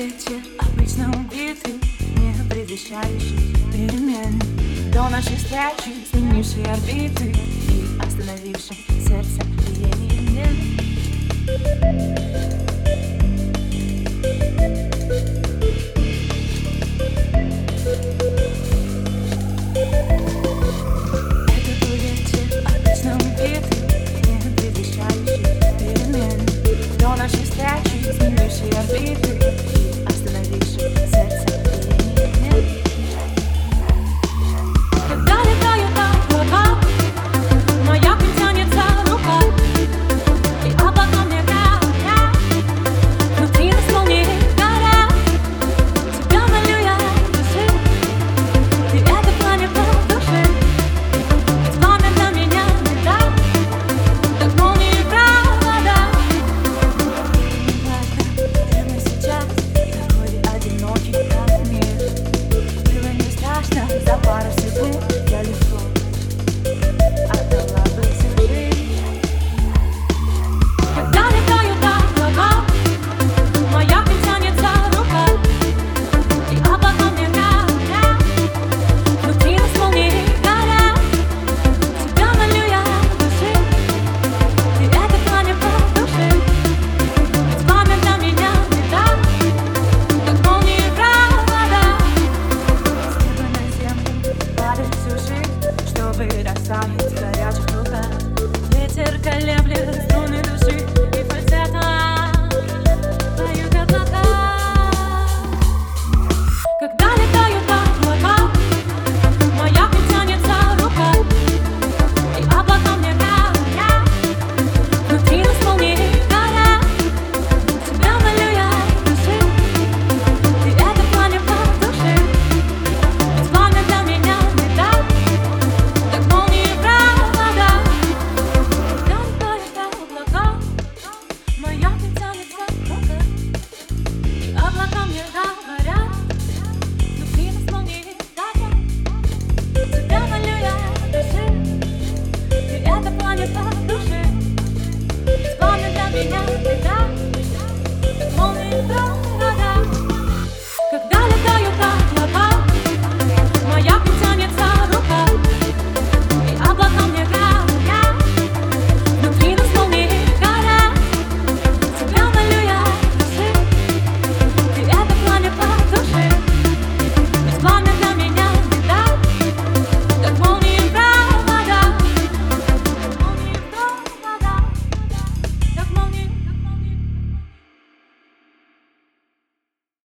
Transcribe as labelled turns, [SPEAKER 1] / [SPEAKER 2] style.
[SPEAKER 1] ветер обычно убитый Не предвещающий перемен. До нашей встречи сменивший орбиты И остановивший сердце биение. Это был ветер обычно Не предвещающий перемен. До нашей встречи сменивший орбиты вырастает горячий круто Ветер колеблет струны you're.